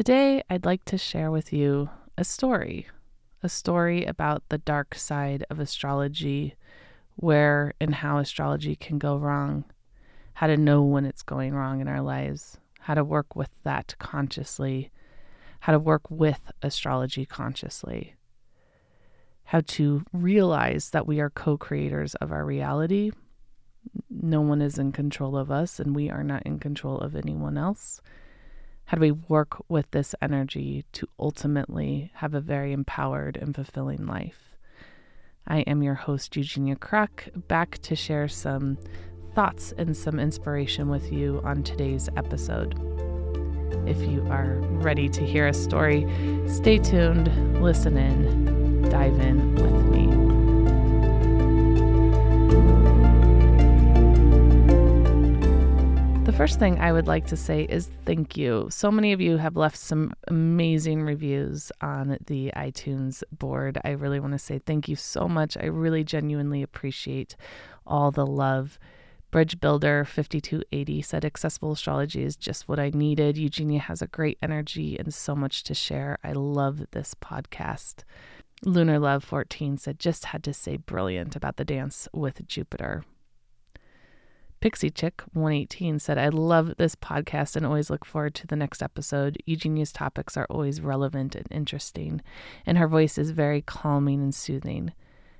Today, I'd like to share with you a story, a story about the dark side of astrology, where and how astrology can go wrong, how to know when it's going wrong in our lives, how to work with that consciously, how to work with astrology consciously, how to realize that we are co creators of our reality. No one is in control of us, and we are not in control of anyone else. How do we work with this energy to ultimately have a very empowered and fulfilling life? I am your host, Eugenia Kruk, back to share some thoughts and some inspiration with you on today's episode. If you are ready to hear a story, stay tuned, listen in, dive in with me. First thing I would like to say is thank you. So many of you have left some amazing reviews on the iTunes board. I really want to say thank you so much. I really genuinely appreciate all the love Bridge Builder 5280 said accessible astrology is just what I needed. Eugenia has a great energy and so much to share. I love this podcast. Lunar Love 14 said just had to say brilliant about the dance with Jupiter. Pixie Chick 118 said, I love this podcast and always look forward to the next episode. Eugenia's topics are always relevant and interesting, and her voice is very calming and soothing.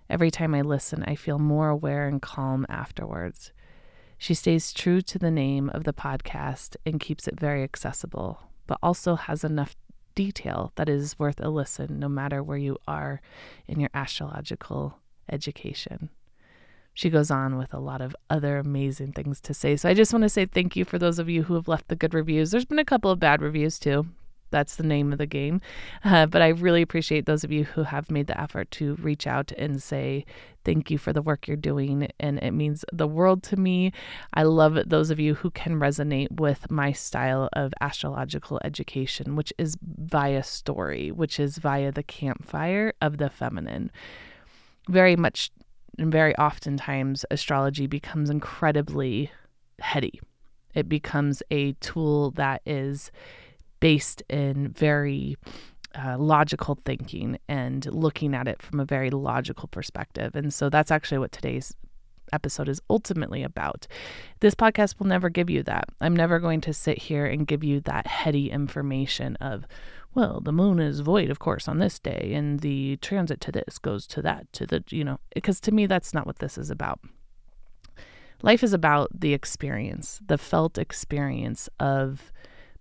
Every time I listen, I feel more aware and calm afterwards. She stays true to the name of the podcast and keeps it very accessible, but also has enough detail that is worth a listen no matter where you are in your astrological education. She goes on with a lot of other amazing things to say. So I just want to say thank you for those of you who have left the good reviews. There's been a couple of bad reviews too that's the name of the game. Uh, but I really appreciate those of you who have made the effort to reach out and say thank you for the work you're doing. And it means the world to me. I love those of you who can resonate with my style of astrological education, which is via story, which is via the campfire of the feminine. Very much and very oftentimes, astrology becomes incredibly heady. It becomes a tool that is based in very uh, logical thinking and looking at it from a very logical perspective. And so that's actually what today's episode is ultimately about. This podcast will never give you that. I'm never going to sit here and give you that heady information of, well, the moon is void, of course, on this day, and the transit to this goes to that, to the, you know, because to me, that's not what this is about. Life is about the experience, the felt experience of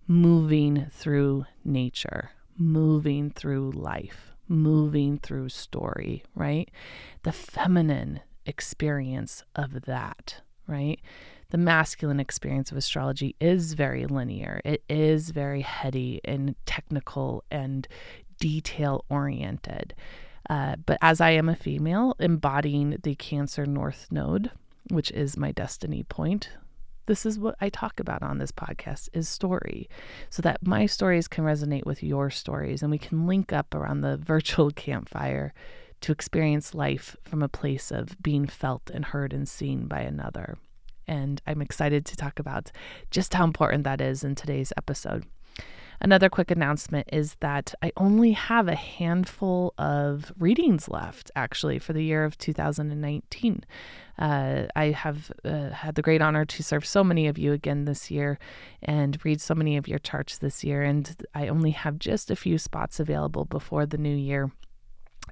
moving through nature, moving through life, moving through story, right? The feminine experience of that, right? The masculine experience of astrology is very linear. It is very heady and technical and detail oriented. Uh, but as I am a female embodying the Cancer North Node, which is my destiny point, this is what I talk about on this podcast is story so that my stories can resonate with your stories and we can link up around the virtual campfire to experience life from a place of being felt and heard and seen by another. And I'm excited to talk about just how important that is in today's episode. Another quick announcement is that I only have a handful of readings left, actually, for the year of 2019. Uh, I have uh, had the great honor to serve so many of you again this year and read so many of your charts this year, and I only have just a few spots available before the new year.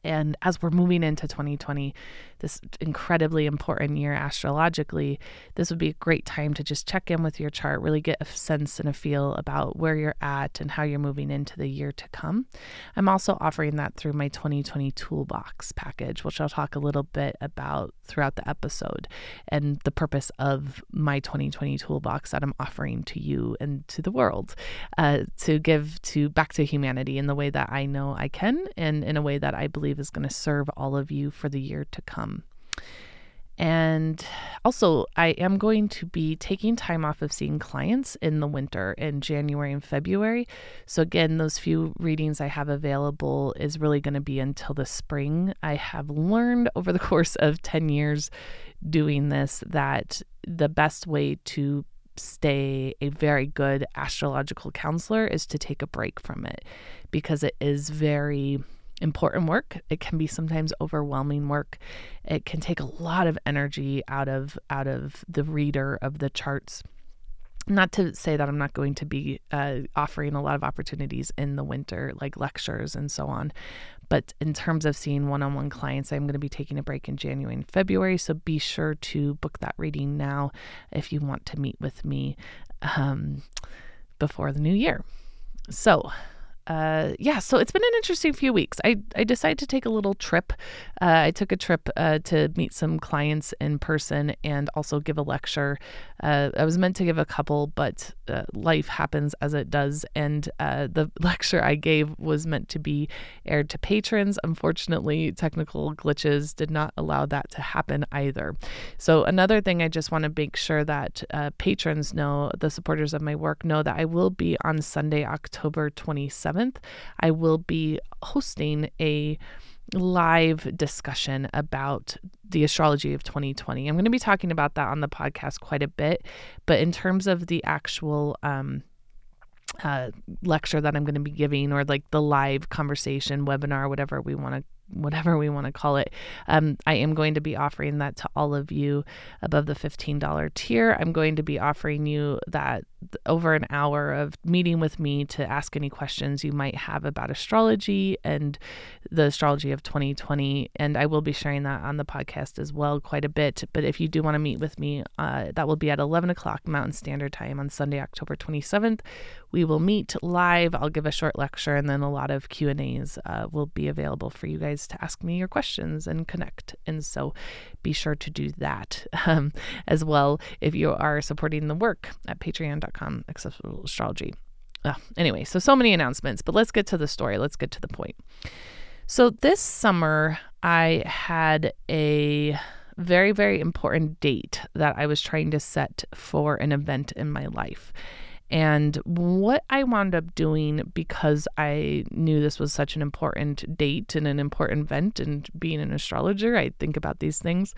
And as we're moving into 2020, this incredibly important year astrologically, this would be a great time to just check in with your chart, really get a sense and a feel about where you're at and how you're moving into the year to come. I'm also offering that through my 2020 toolbox package, which I'll talk a little bit about throughout the episode and the purpose of my 2020 toolbox that I'm offering to you and to the world uh, to give to back to humanity in the way that I know I can and in a way that I believe is going to serve all of you for the year to come. And also, I am going to be taking time off of seeing clients in the winter in January and February. So, again, those few readings I have available is really going to be until the spring. I have learned over the course of 10 years doing this that the best way to stay a very good astrological counselor is to take a break from it because it is very important work. It can be sometimes overwhelming work. It can take a lot of energy out of out of the reader of the charts. Not to say that I'm not going to be uh, offering a lot of opportunities in the winter, like lectures and so on. But in terms of seeing one on one clients, I'm going to be taking a break in January and February. So be sure to book that reading now if you want to meet with me um, before the new year. So, uh, yeah, so it's been an interesting few weeks. I, I decided to take a little trip. Uh, I took a trip uh, to meet some clients in person and also give a lecture. Uh, I was meant to give a couple, but uh, life happens as it does. And uh, the lecture I gave was meant to be aired to patrons. Unfortunately, technical glitches did not allow that to happen either. So, another thing I just want to make sure that patrons know, the supporters of my work know that I will be on Sunday, October 27th 7th, I will be hosting a live discussion about the astrology of 2020. I'm going to be talking about that on the podcast quite a bit, but in terms of the actual um, uh, lecture that I'm going to be giving, or like the live conversation, webinar, whatever we want to whatever we want to call it. Um, I am going to be offering that to all of you above the $15 tier. I'm going to be offering you that over an hour of meeting with me to ask any questions you might have about astrology and the astrology of 2020. And I will be sharing that on the podcast as well quite a bit. But if you do want to meet with me, uh, that will be at 11 o'clock Mountain Standard Time on Sunday, October 27th. We will meet live. I'll give a short lecture and then a lot of Q&As uh, will be available for you guys to ask me your questions and connect. And so be sure to do that um, as well if you are supporting the work at accessible astrology. Uh, anyway, so so many announcements, but let's get to the story. Let's get to the point. So this summer, I had a very, very important date that I was trying to set for an event in my life. And what I wound up doing because I knew this was such an important date and an important event, and being an astrologer, I think about these things.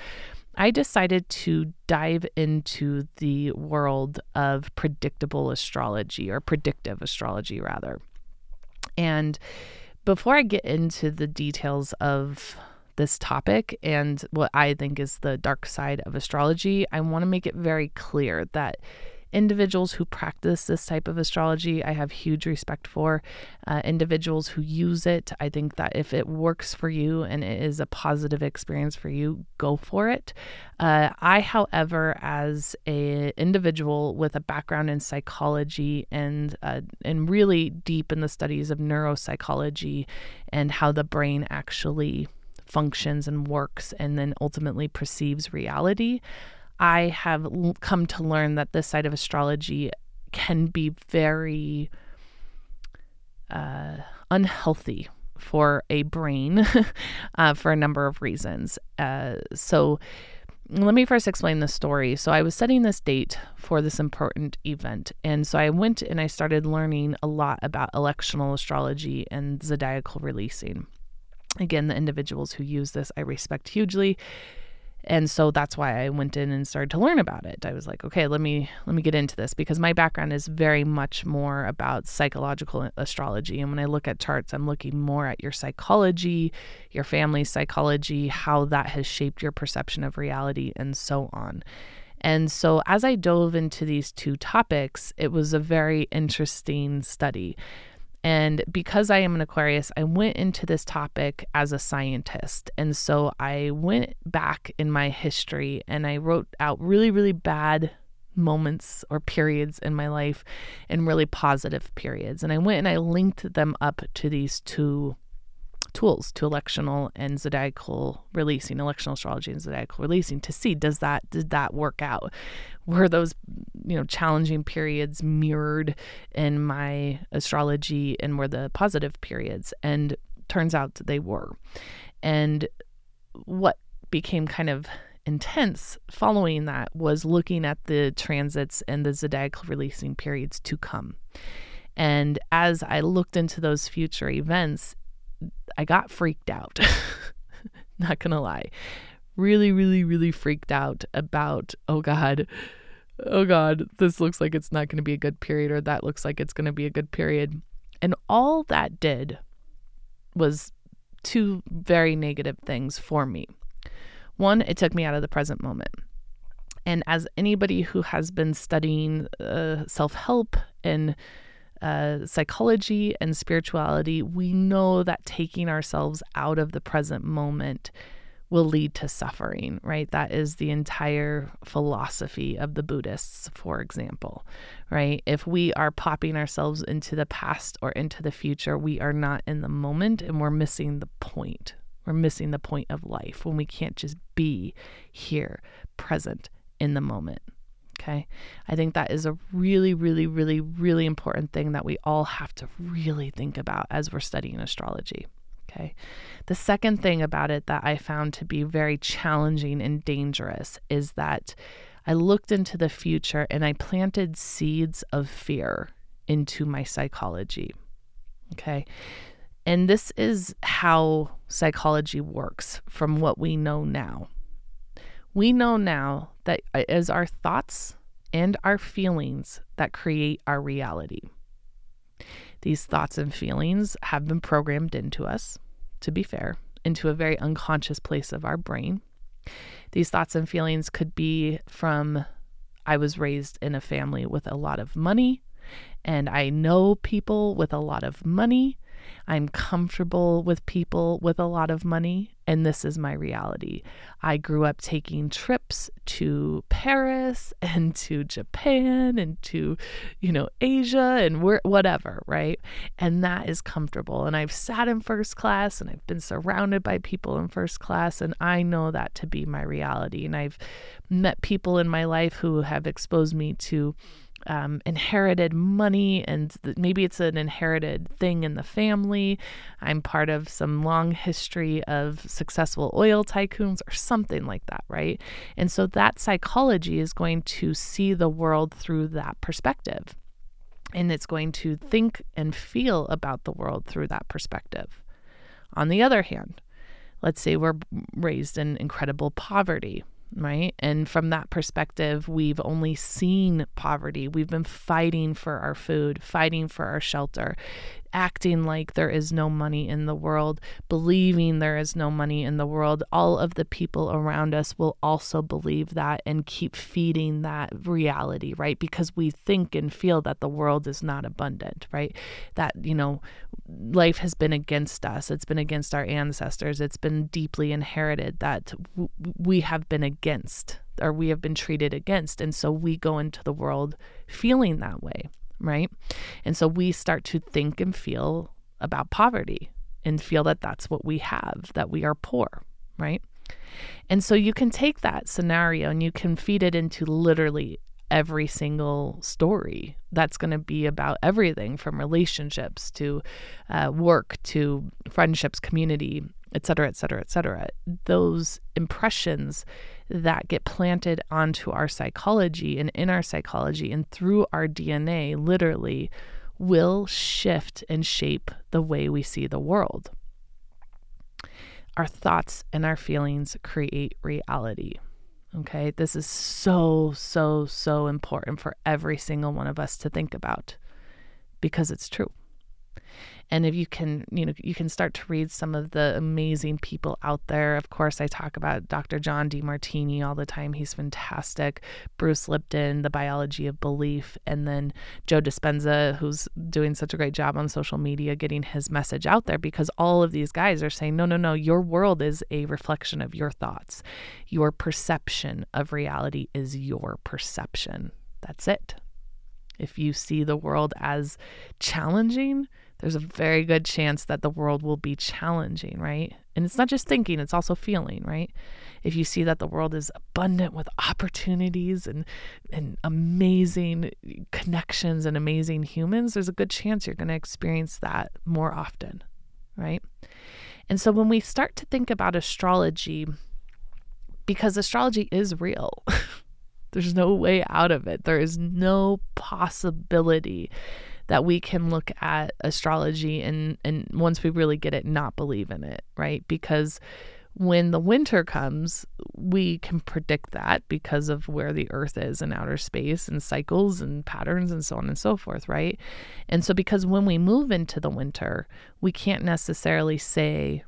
I decided to dive into the world of predictable astrology or predictive astrology, rather. And before I get into the details of this topic and what I think is the dark side of astrology, I want to make it very clear that individuals who practice this type of astrology, I have huge respect for. Uh, individuals who use it, I think that if it works for you and it is a positive experience for you, go for it. Uh, I, however, as a individual with a background in psychology and uh, and really deep in the studies of neuropsychology and how the brain actually functions and works and then ultimately perceives reality. I have come to learn that this side of astrology can be very uh, unhealthy for a brain uh, for a number of reasons. Uh, so, let me first explain the story. So, I was setting this date for this important event. And so, I went and I started learning a lot about electional astrology and zodiacal releasing. Again, the individuals who use this I respect hugely and so that's why I went in and started to learn about it. I was like, okay, let me let me get into this because my background is very much more about psychological astrology. And when I look at charts, I'm looking more at your psychology, your family psychology, how that has shaped your perception of reality and so on. And so as I dove into these two topics, it was a very interesting study and because I am an Aquarius, I went into this topic as a scientist. And so I went back in my history and I wrote out really, really bad moments or periods in my life and really positive periods. And I went and I linked them up to these two tools to electional and zodiacal releasing, electional astrology and zodiacal releasing to see does that did that work out? Were those you know challenging periods mirrored in my astrology and were the positive periods? And turns out they were. And what became kind of intense following that was looking at the transits and the zodiacal releasing periods to come. And as I looked into those future events, I got freaked out. Not gonna lie. Really, really, really freaked out about, oh God, oh God, this looks like it's not going to be a good period, or that looks like it's going to be a good period. And all that did was two very negative things for me. One, it took me out of the present moment. And as anybody who has been studying uh, self help and uh, psychology and spirituality, we know that taking ourselves out of the present moment will lead to suffering, right? That is the entire philosophy of the Buddhists, for example, right? If we are popping ourselves into the past or into the future, we are not in the moment and we're missing the point. We're missing the point of life when we can't just be here, present in the moment. Okay. I think that is a really, really, really, really important thing that we all have to really think about as we're studying astrology. Okay. The second thing about it that I found to be very challenging and dangerous is that I looked into the future and I planted seeds of fear into my psychology. Okay. And this is how psychology works from what we know now. We know now that uh, as our thoughts and our feelings that create our reality. These thoughts and feelings have been programmed into us, to be fair, into a very unconscious place of our brain. These thoughts and feelings could be from I was raised in a family with a lot of money, and I know people with a lot of money, I'm comfortable with people with a lot of money, and this is my reality. I grew up taking trips to Paris and to Japan and to, you know, Asia and where, whatever, right? And that is comfortable. And I've sat in first class and I've been surrounded by people in first class, and I know that to be my reality. And I've met people in my life who have exposed me to um, inherited money, and th- maybe it's an inherited thing in the family. I'm part of some long history of successful oil tycoons or something like that, right? And so that psychology is going to see the world through that perspective. And it's going to think and feel about the world through that perspective. On the other hand, let's say we're raised in incredible poverty right? And from that perspective, we've only seen poverty. We've been fighting for our food, fighting for our shelter, acting like there is no money in the world, believing there is no money in the world. All of the people around us will also believe that and keep feeding that reality, right? Because we think and feel that the world is not abundant, right? That, you know, life has been against us, it's been against our ancestors, it's been deeply inherited that w- we have been against or we have been treated against. And so we go into the world feeling that way right? And so we start to think and feel about poverty and feel that that's what we have, that we are poor, right? And so you can take that scenario and you can feed it into literally every single story that's going to be about everything from relationships to uh, work to friendships, community, et cetera, et cetera, et cetera. Those impressions that get planted onto our psychology and in our psychology and through our DNA literally will shift and shape the way we see the world. Our thoughts and our feelings create reality. Okay, this is so, so, so important for every single one of us to think about because it's true and if you can you know you can start to read some of the amazing people out there. Of course i talk about dr john demartini all the time. He's fantastic. Bruce lipton the biology of belief and then joe dispenza who's doing such a great job on social media getting his message out there because all of these guys are saying no no no your world is a reflection of your thoughts. Your perception of reality is your perception. That's it if you see the world as challenging there's a very good chance that the world will be challenging, right? And it's not just thinking, it's also feeling, right? If you see that the world is abundant with opportunities and, and amazing connections and amazing humans, there's a good chance you're going to experience that more often, right? And so when we start to think about astrology, because astrology is real, there's no way out of it, there is no possibility that we can look at astrology and and once we really get it not believe in it right because when the winter comes, we can predict that because of where the earth is in outer space and cycles and patterns and so on and so forth, right? And so, because when we move into the winter, we can't necessarily say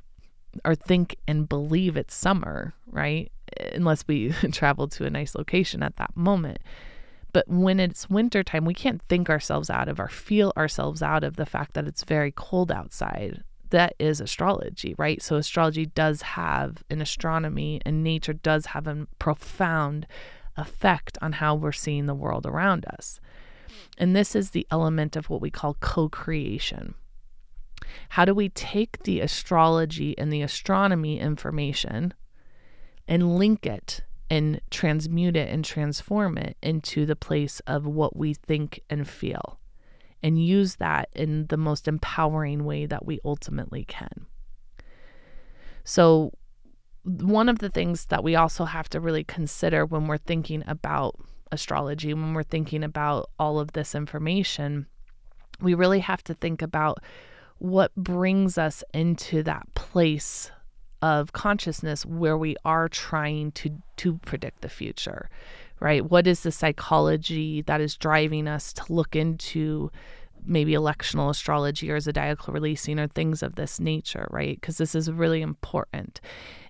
or think and believe it's summer, right? Unless we travel to a nice location at that moment. But when it's wintertime, we can't think ourselves out of or feel ourselves out of the fact that it's very cold outside that is astrology, right? So astrology does have an astronomy and nature does have a profound effect on how we're seeing the world around us. And this is the element of what we call co creation. How do we take the astrology and the astronomy information and link it and transmute it and transform it into the place of what we think and feel? and use that in the most empowering way that we ultimately can. So, one of the things that we also have to really consider when we're thinking about astrology, when we're thinking about all of this information, we really have to think about what brings us into that place of consciousness where we are trying to to predict the future right? What is the psychology that is driving us to look into maybe electional astrology or zodiacal releasing or things of this nature right? Because this is really important.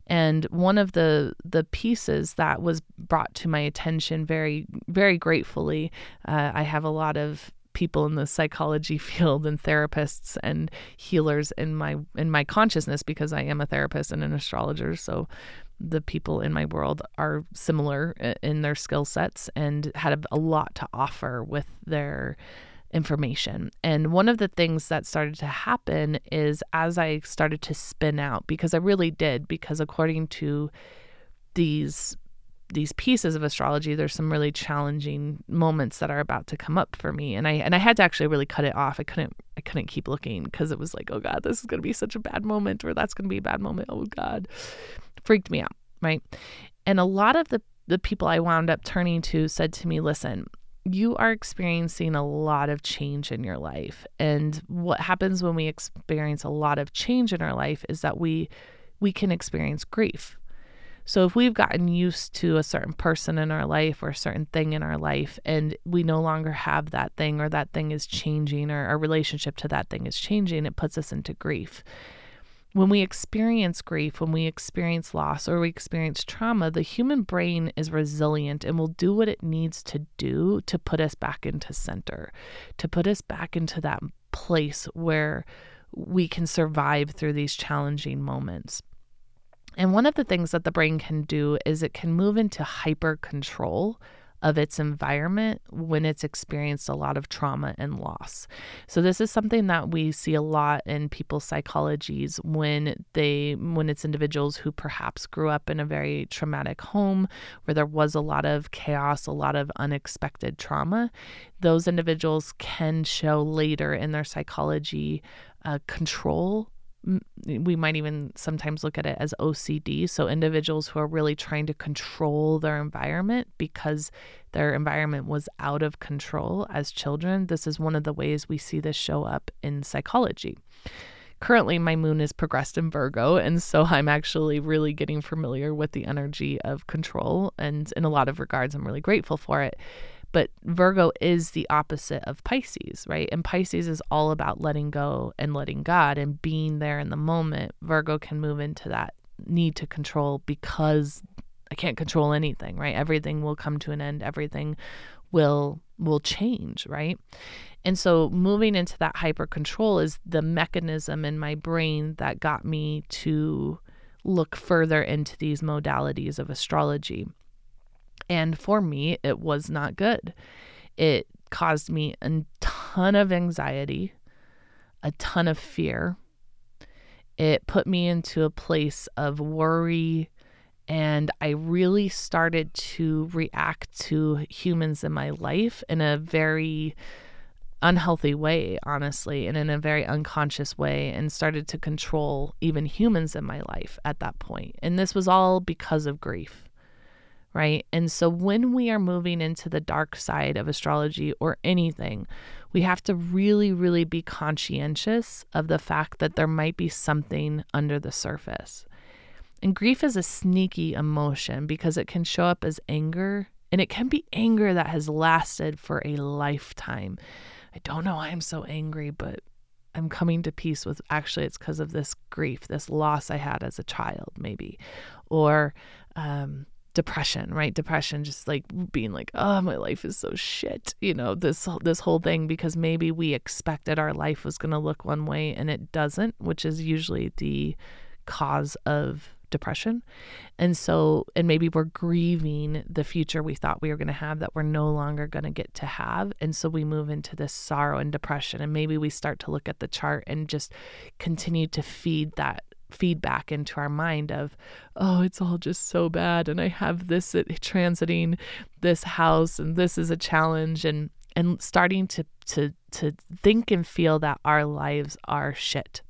And one of the the pieces that was brought to my attention very very gratefully uh, i have a lot of people in the psychology field and therapists and healers in my in my consciousness because I am a therapist and an astrologer so the people in my world are similar in their skill sets and had a lot to offer with their information. And one of the things that started to happen is as I started to spin out because I really did because according to these these pieces of astrology there's some really challenging moments that are about to come up for me and I and I had to actually really cut it off. I couldn't I couldn't keep looking because it was like, "Oh god, this is going to be such a bad moment or that's going to be a bad moment." Oh god. Freaked me out, right? And a lot of the the people I wound up turning to said to me, "Listen, you are experiencing a lot of change in your life. And what happens when we experience a lot of change in our life is that we we can experience grief. So if we've gotten used to a certain person in our life or a certain thing in our life and we no longer have that thing or that thing is changing or our relationship to that thing is changing, it puts us into grief. When we experience grief, when we experience loss or we experience trauma, the human brain is resilient and will do what it needs to do to put us back into center, to put us back into that place where we can survive through these challenging moments. And one of the things that the brain can do is it can move into hyper control of its environment when it's experienced a lot of trauma and loss. So this is something that we see a lot in people's psychologies when they when it's individuals who perhaps grew up in a very traumatic home where there was a lot of chaos, a lot of unexpected trauma. Those individuals can show later in their psychology uh, control we might even sometimes look at it as OCD. So, individuals who are really trying to control their environment because their environment was out of control as children. This is one of the ways we see this show up in psychology. Currently, my moon is progressed in Virgo, and so I'm actually really getting familiar with the energy of control. And in a lot of regards, I'm really grateful for it. But Virgo is the opposite of Pisces, right? And Pisces is all about letting go and letting God and being there in the moment. Virgo can move into that need to control because I can't control anything, right? Everything will come to an end. Everything will will change, right? And so moving into that hyper control is the mechanism in my brain that got me to look further into these modalities of astrology. And for me, it was not good. It caused me a ton of anxiety, a ton of fear. It put me into a place of worry. And I really started to react to humans in my life in a very unhealthy way, honestly, and in a very unconscious way, and started to control even humans in my life at that point. And this was all because of grief right? And so when we are moving into the dark side of astrology or anything, we have to really, really be conscientious of the fact that there might be something under the surface. And grief is a sneaky emotion because it can show up as anger, and it can be anger that has lasted for a lifetime. I don't know why I'm so angry, but I'm coming to peace with actually it's because of this grief, this loss I had as a child, maybe, or um, depression, right? Depression, just like being like, oh, my life is so shit, you know, this this whole thing because maybe we expected our life was going to look one way and it doesn't, which is usually the cause of depression. And so, and maybe we're grieving the future we thought we were going to have that we're no longer going to get to have. And so we move into this sorrow and depression. And maybe we start to look at the chart and just continue to feed that feedback into our mind of, oh, it's all just so bad. And I have this transiting this house and this is a challenge. And, and starting to, to, to think and feel that our lives are shit.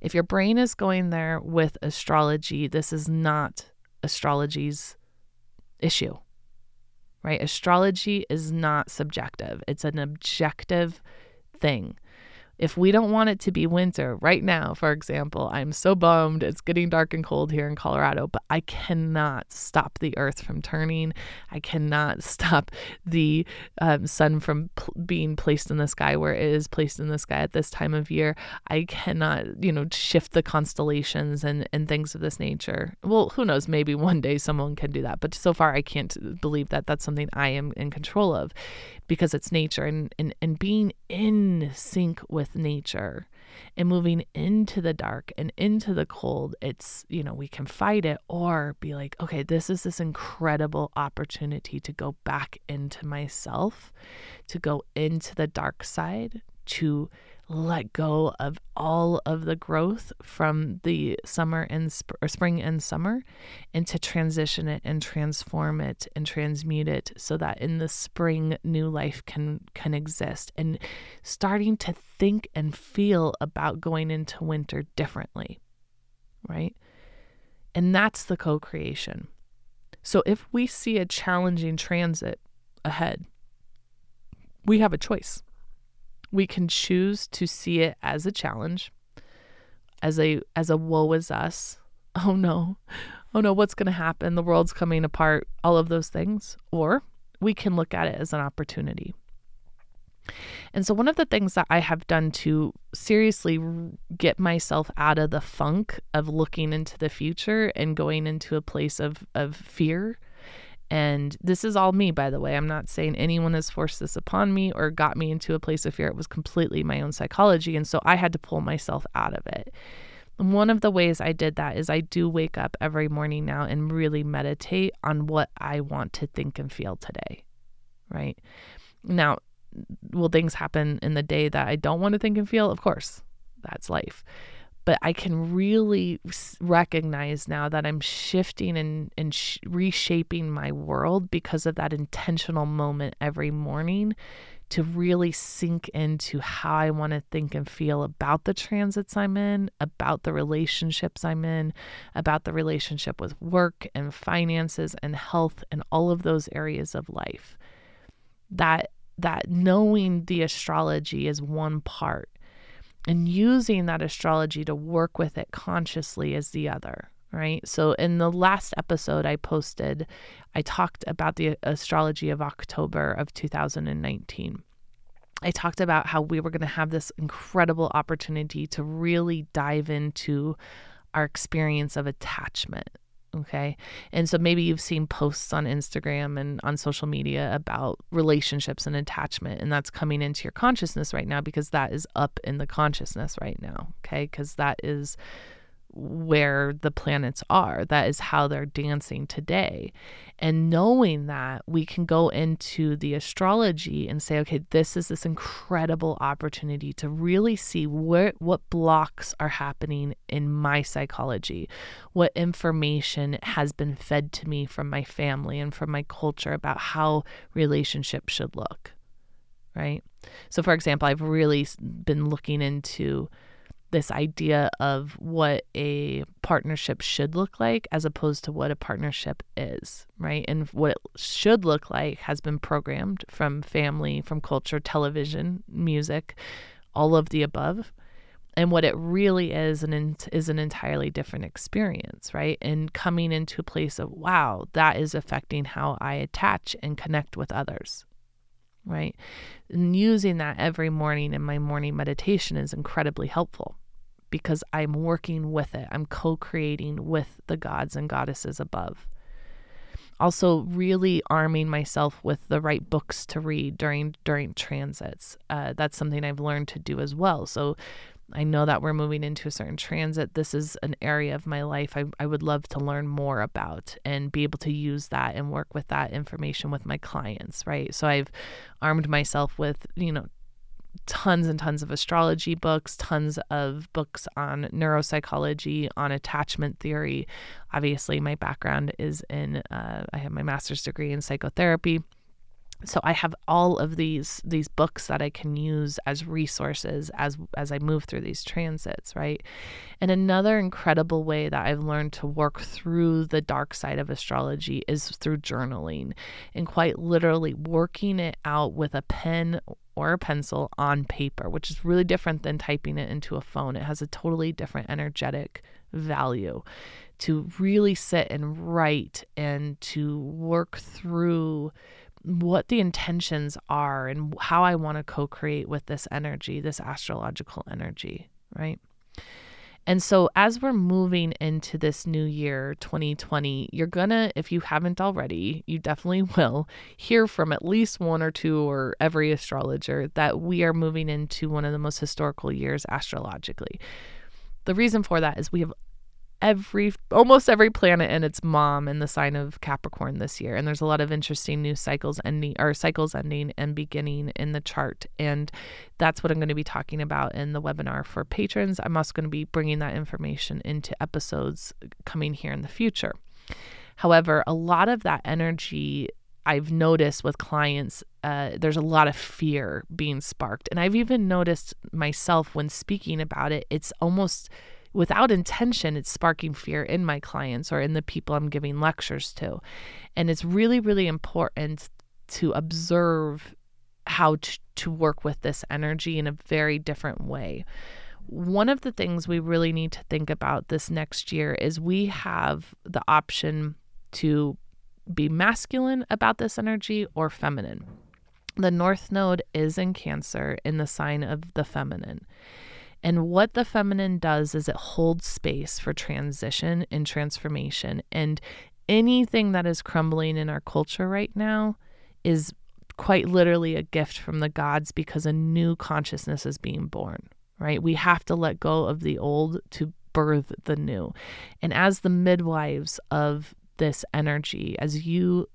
If your brain is going there with astrology, this is not astrology's issue, right? Astrology is not subjective, it's an objective thing if we don't want it to be winter right now, for example, I'm so bummed. It's getting dark and cold here in Colorado, but I cannot stop the earth from turning. I cannot stop the um, sun from pl- being placed in the sky where it is placed in the sky at this time of year. I cannot, you know, shift the constellations and, and things of this nature. Well, who knows? Maybe one day someone can do that. But so far, I can't believe that that's something I am in control of because it's nature and, and, and being in sync with nature and moving into the dark and into the cold it's you know we can fight it or be like okay this is this incredible opportunity to go back into myself to go into the dark side to let go of all of the growth from the summer and sp- spring and summer and to transition it and transform it and transmute it so that in the spring new life can can exist. And starting to think and feel about going into winter differently right? And that's the co-creation. So if we see a challenging transit ahead we have a choice we can choose to see it as a challenge, as a as a woe is us. Oh no. Oh no, what's going to happen? The world's coming apart, all of those things. Or we can look at it as an opportunity. And so, one of the things that I have done to seriously get myself out of the funk of looking into the future and going into a place of, of fear and this is all me, by the way. I'm not saying anyone has forced this upon me or got me into a place of fear. It was completely my own psychology. And so I had to pull myself out of it. And one of the ways I did that is I do wake up every morning now and really meditate on what I want to think and feel today. Right. Now, will things happen in the day that I don't want to think and feel? Of course, that's life but I can really recognize now that I'm shifting and, and sh- reshaping my world because of that intentional moment every morning to really sink into how I want to think and feel about the transits I'm in, about the relationships I'm in, about the relationship with work and finances and health and all of those areas of life. That that knowing the astrology is one part and using that astrology to work with it consciously is the other right? So in the last episode I posted, I talked about the astrology of October of 2019. I talked about how we were going to have this incredible opportunity to really dive into our experience of attachment Okay. And so maybe you've seen posts on Instagram and on social media about relationships and attachment, and that's coming into your consciousness right now because that is up in the consciousness right now. Okay. Because that is where the planets are. That is how they're dancing today. And knowing that, we can go into the astrology and say, okay, this is this incredible opportunity to really see where what blocks are happening in my psychology, what information has been fed to me from my family and from my culture about how relationships should look. Right. So, for example, I've really been looking into this idea of what a partnership should look like as opposed to what a partnership is, right? And what it should look like has been programmed from family, from culture, television, music, all of the above. and what it really is an is an entirely different experience right and coming into a place of wow that is affecting how i attach and connect with others right and using that every morning in my morning meditation is incredibly helpful because i'm working with it i'm co-creating with the gods and goddesses above also really arming myself with the right books to read during during transits uh, that's something i've learned to do as well so I know that we're moving into a certain transit. This is an area of my life I, I would love to learn more about and be able to use that and work with that information with my clients, right? So I've armed myself with, you know, tons and tons of astrology books, tons of books on neuropsychology, on attachment theory. Obviously, my background is in, uh, I have my master's degree in psychotherapy so i have all of these these books that i can use as resources as as i move through these transits right and another incredible way that i've learned to work through the dark side of astrology is through journaling and quite literally working it out with a pen or a pencil on paper which is really different than typing it into a phone it has a totally different energetic value to really sit and write and to work through what the intentions are and how I want to co create with this energy, this astrological energy, right? And so, as we're moving into this new year, 2020, you're gonna, if you haven't already, you definitely will hear from at least one or two or every astrologer that we are moving into one of the most historical years astrologically. The reason for that is we have every almost every planet and its mom in the sign of Capricorn this year. And there's a lot of interesting new cycles ending or cycles ending and beginning in the chart. And that's what I'm going to be talking about in the webinar for patrons. I'm also going to be bringing that information into episodes coming here in the future. However, a lot of that energy I've noticed with clients, uh, there's a lot of fear being sparked. And I've even noticed myself when speaking about it, it's almost without intention, it's sparking fear in my clients or in the people I'm giving lectures to. And it's really, really important to observe how to, to work with this energy in a very different way. One of the things we really need to think about this next year is we have the option to be masculine about this energy or feminine. The North Node is in Cancer in the sign of the feminine. And what the feminine does is it holds space for transition and transformation. And anything that is crumbling in our culture right now is quite literally a gift from the gods because a new consciousness is being born, right? We have to let go of the old to birth the new. And as the midwives of this energy, as you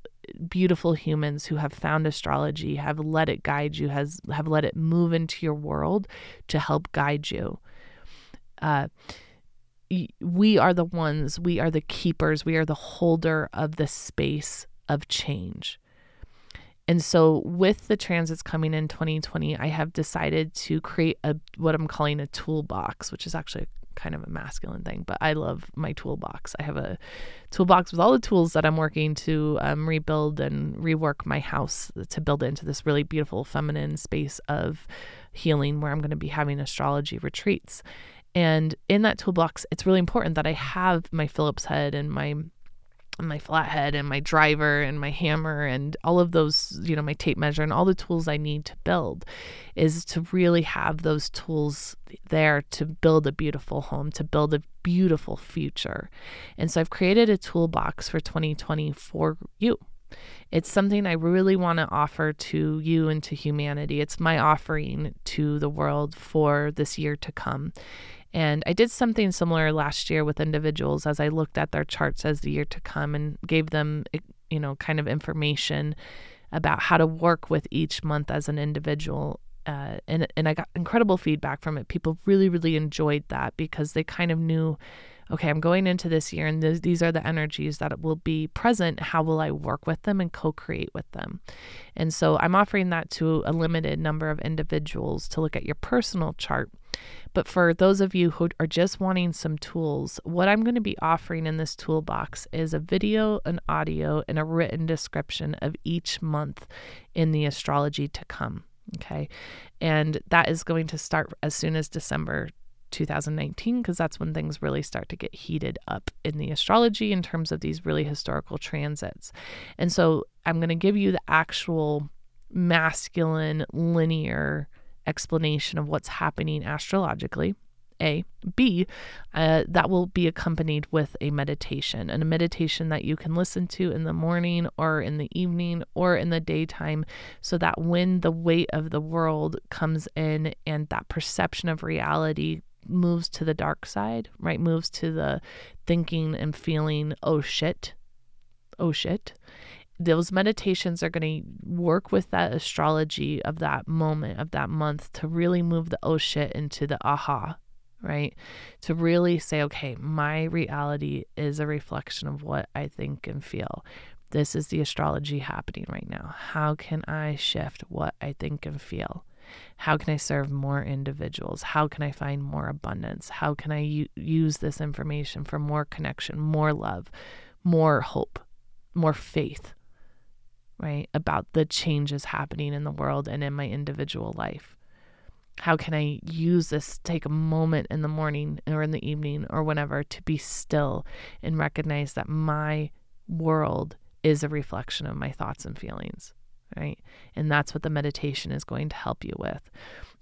beautiful humans who have found astrology have let it guide you has have let it move into your world to help guide you. Uh, we are the ones we are the keepers we are the holder of the space of change. And so with the transits coming in 2020 i have decided to create a what i'm calling a toolbox which is actually kind of a masculine thing, but I love my toolbox. I have a toolbox with all the tools that I'm working to um, rebuild and rework my house to build into this really beautiful feminine space of healing where I'm going to be having astrology retreats. And in that toolbox, it's really important that I have my Phillips head and my and my flathead and my driver and my hammer and all of those, you know, my tape measure and all the tools I need to build is to really have those tools there to build a beautiful home, to build a beautiful future. And so I've created a toolbox for 2020 for you. It's something I really want to offer to you and to humanity. It's my offering to the world for this year to come. And I did something similar last year with individuals as I looked at their charts as the year to come and gave them, eh, you know, kind of information about how to work with each month as an individual. Uh, and and I got incredible feedback from it. People really really enjoyed that because they kind of knew, okay, I'm going into this year, and th- these are the energies that will be present. How will I work with them and co-create with them? And so I'm offering that to a limited number of individuals to look at your personal chart but for those of you who are just wanting some tools, what I'm going to be offering in this toolbox is a video, an audio, and a written description of each month in the astrology to come. Okay. And that is going to start as soon as December 2019 because that's when things really start to get heated up in the astrology in terms of these really historical transits. And so I'm going to give you the actual masculine linear explanation of what's happening astrologically. A. B, uh, that will be accompanied with a meditation, and a meditation that you can listen to in the morning or in the evening or in the daytime, so that when the weight of the world comes in and that perception of reality moves to the dark side, right? Moves to the thinking and feeling, oh shit, oh shit. Those meditations are going to work with that astrology of that moment, of that month, to really move the oh shit into the aha, right? To really say, okay, my reality is a reflection of what I think and feel. This is the astrology happening right now. How can I shift what I think and feel? How can I serve more individuals? How can I find more abundance? How can I u- use this information for more connection, more love, more hope, more faith, right? About the changes happening in the world and in my individual life. How can I use this, take a moment in the morning or in the evening or whenever to be still and recognize that my world is a reflection of my thoughts and feelings? right? And that's what the meditation is going to help you with.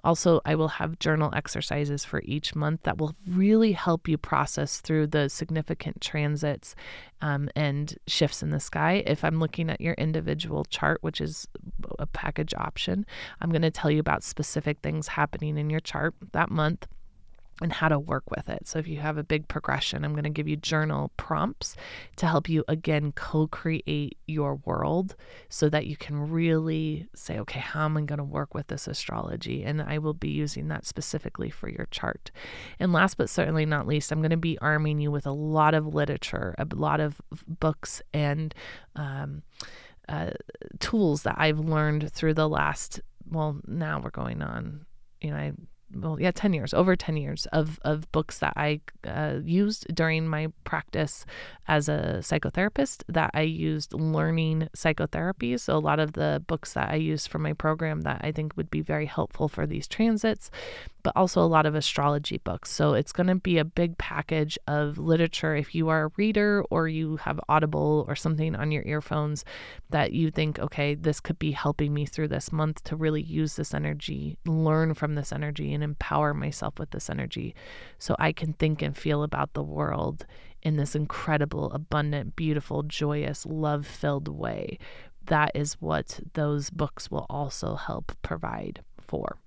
Also, I will have journal exercises for each month that will really help you process through the significant transits um, and shifts in the sky. If I'm looking at your individual chart, which is a package option, I'm going to tell you about specific things happening in your chart that month and how to work with it. So, if you have a big progression, I'm going to give you journal prompts to help you again co create your world so that you can really say, okay, how am I going to work with this astrology? And I will be using that specifically for your chart. And last but certainly not least, I'm going to be arming you with a lot of literature, a lot of books and um, uh, tools that I've learned through the last, well, now we're going on, you know, I well, yeah, 10 years, over 10 years of, of books that I uh, used during my practice as a psychotherapist that I used learning psychotherapy. So, a lot of the books that I used for my program that I think would be very helpful for these transits but also a lot of astrology books. So it's going to be a big package of literature. If you are a reader or you have Audible or something on your earphones that you think, okay, this could be helping me through this month to really use this energy, learn from this energy, and empower myself with this energy so I can think and feel about the world in this incredible, abundant, beautiful, joyous, love filled way. That is what those books will also help provide for.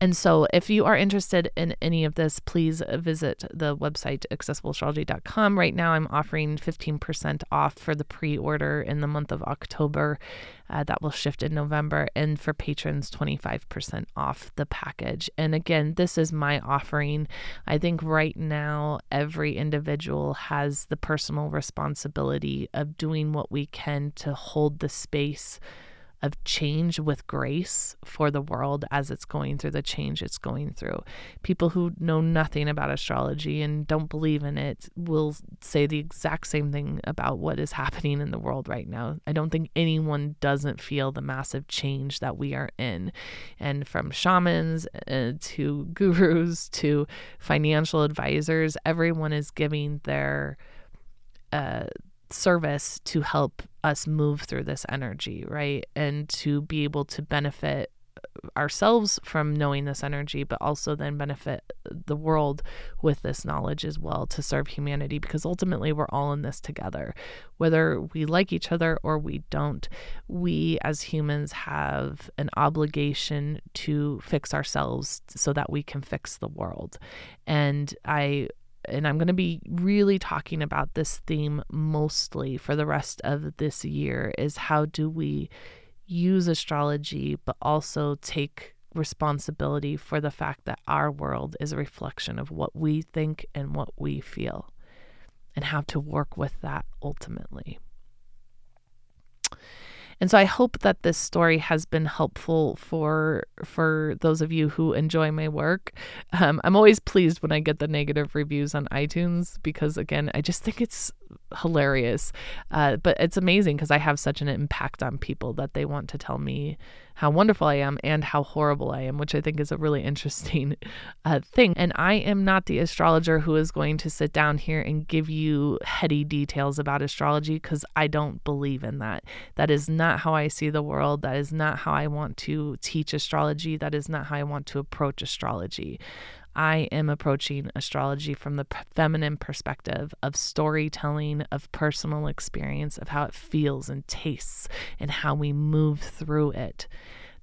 And so, if you are interested in any of this, please visit the website accessibleastrology.com. Right now, I'm offering 15% off for the pre order in the month of October. Uh, that will shift in November. And for patrons, 25% off the package. And again, this is my offering. I think right now, every individual has the personal responsibility of doing what we can to hold the space of change with grace for the world as it's going through the change it's going through. People who know nothing about astrology and don't believe in it will say the exact same thing about what is happening in the world right now. I don't think anyone doesn't feel the massive change that we are in. And from shamans uh, to gurus to financial advisors, everyone is giving their uh, service to help us move through this energy, right? And to be able to benefit ourselves from knowing this energy, but also then benefit the world with this knowledge as well to serve humanity because ultimately we're all in this together. Whether we like each other or we don't, we as humans have an obligation to fix ourselves so that we can fix the world. And I and I'm going to be really talking about this theme mostly for the rest of this year is how do we use astrology but also take responsibility for the fact that our world is a reflection of what we think and what we feel and how to work with that ultimately. And so I hope that this story has been helpful for for those of you who enjoy my work. Um, I'm always pleased when I get the negative reviews on iTunes because again, I just think it's hilarious. Uh, but it's amazing because I have such an impact on people that they want to tell me how wonderful I am and how horrible I am, which I think is a really interesting uh, thing. And I am not the astrologer who is going to sit down here and give you heady details about astrology because I don't believe in that. That is not how I see the world. That is not how I want to teach astrology. That is not how I want to approach astrology. I am approaching astrology from the feminine perspective of storytelling, of personal experience, of how it feels and tastes, and how we move through it.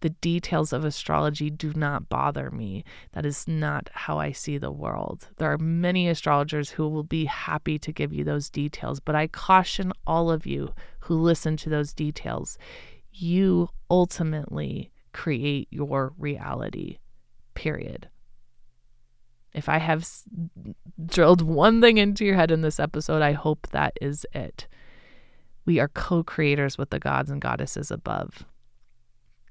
The details of astrology do not bother me. That is not how I see the world. There are many astrologers who will be happy to give you those details, but I caution all of you who listen to those details. You ultimately create your reality, period. If I have s- drilled one thing into your head in this episode, I hope that is it. We are co creators with the gods and goddesses above.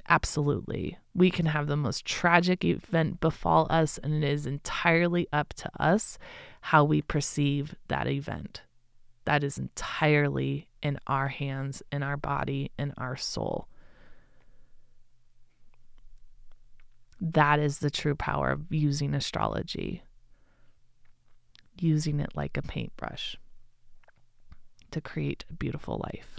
Absolutely. We can have the most tragic event befall us, and it is entirely up to us how we perceive that event. That is entirely in our hands, in our body, in our soul. That is the true power of using astrology, using it like a paintbrush to create a beautiful life.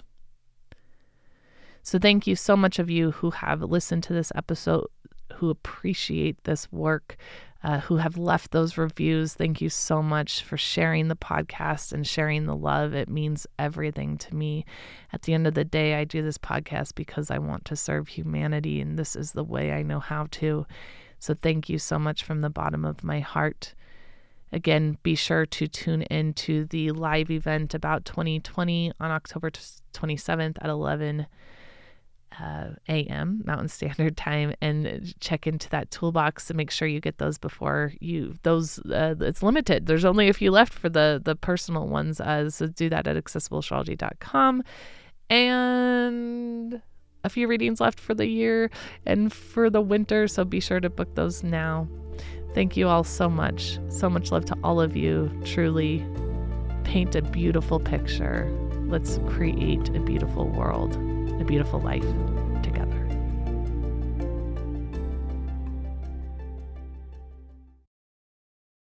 So, thank you so much of you who have listened to this episode, who appreciate this work, uh, who have left those reviews. Thank you so much for sharing the podcast and sharing the love. It means everything to me. At the end of the day, I do this podcast because I want to serve humanity, and this is the way I know how to. So, thank you so much from the bottom of my heart. Again, be sure to tune in to the live event about 2020 on October 27th at 11 uh, a.m. Mountain Standard Time and check into that toolbox and make sure you get those before you those. Uh, it's limited. There's only a few left for the the personal ones. Uh, so do that at accessibleastrology.com and a few readings left for the year and for the winter. So be sure to book those now. Thank you all so much. So much love to all of you. Truly paint a beautiful picture. Let's create a beautiful world a beautiful life.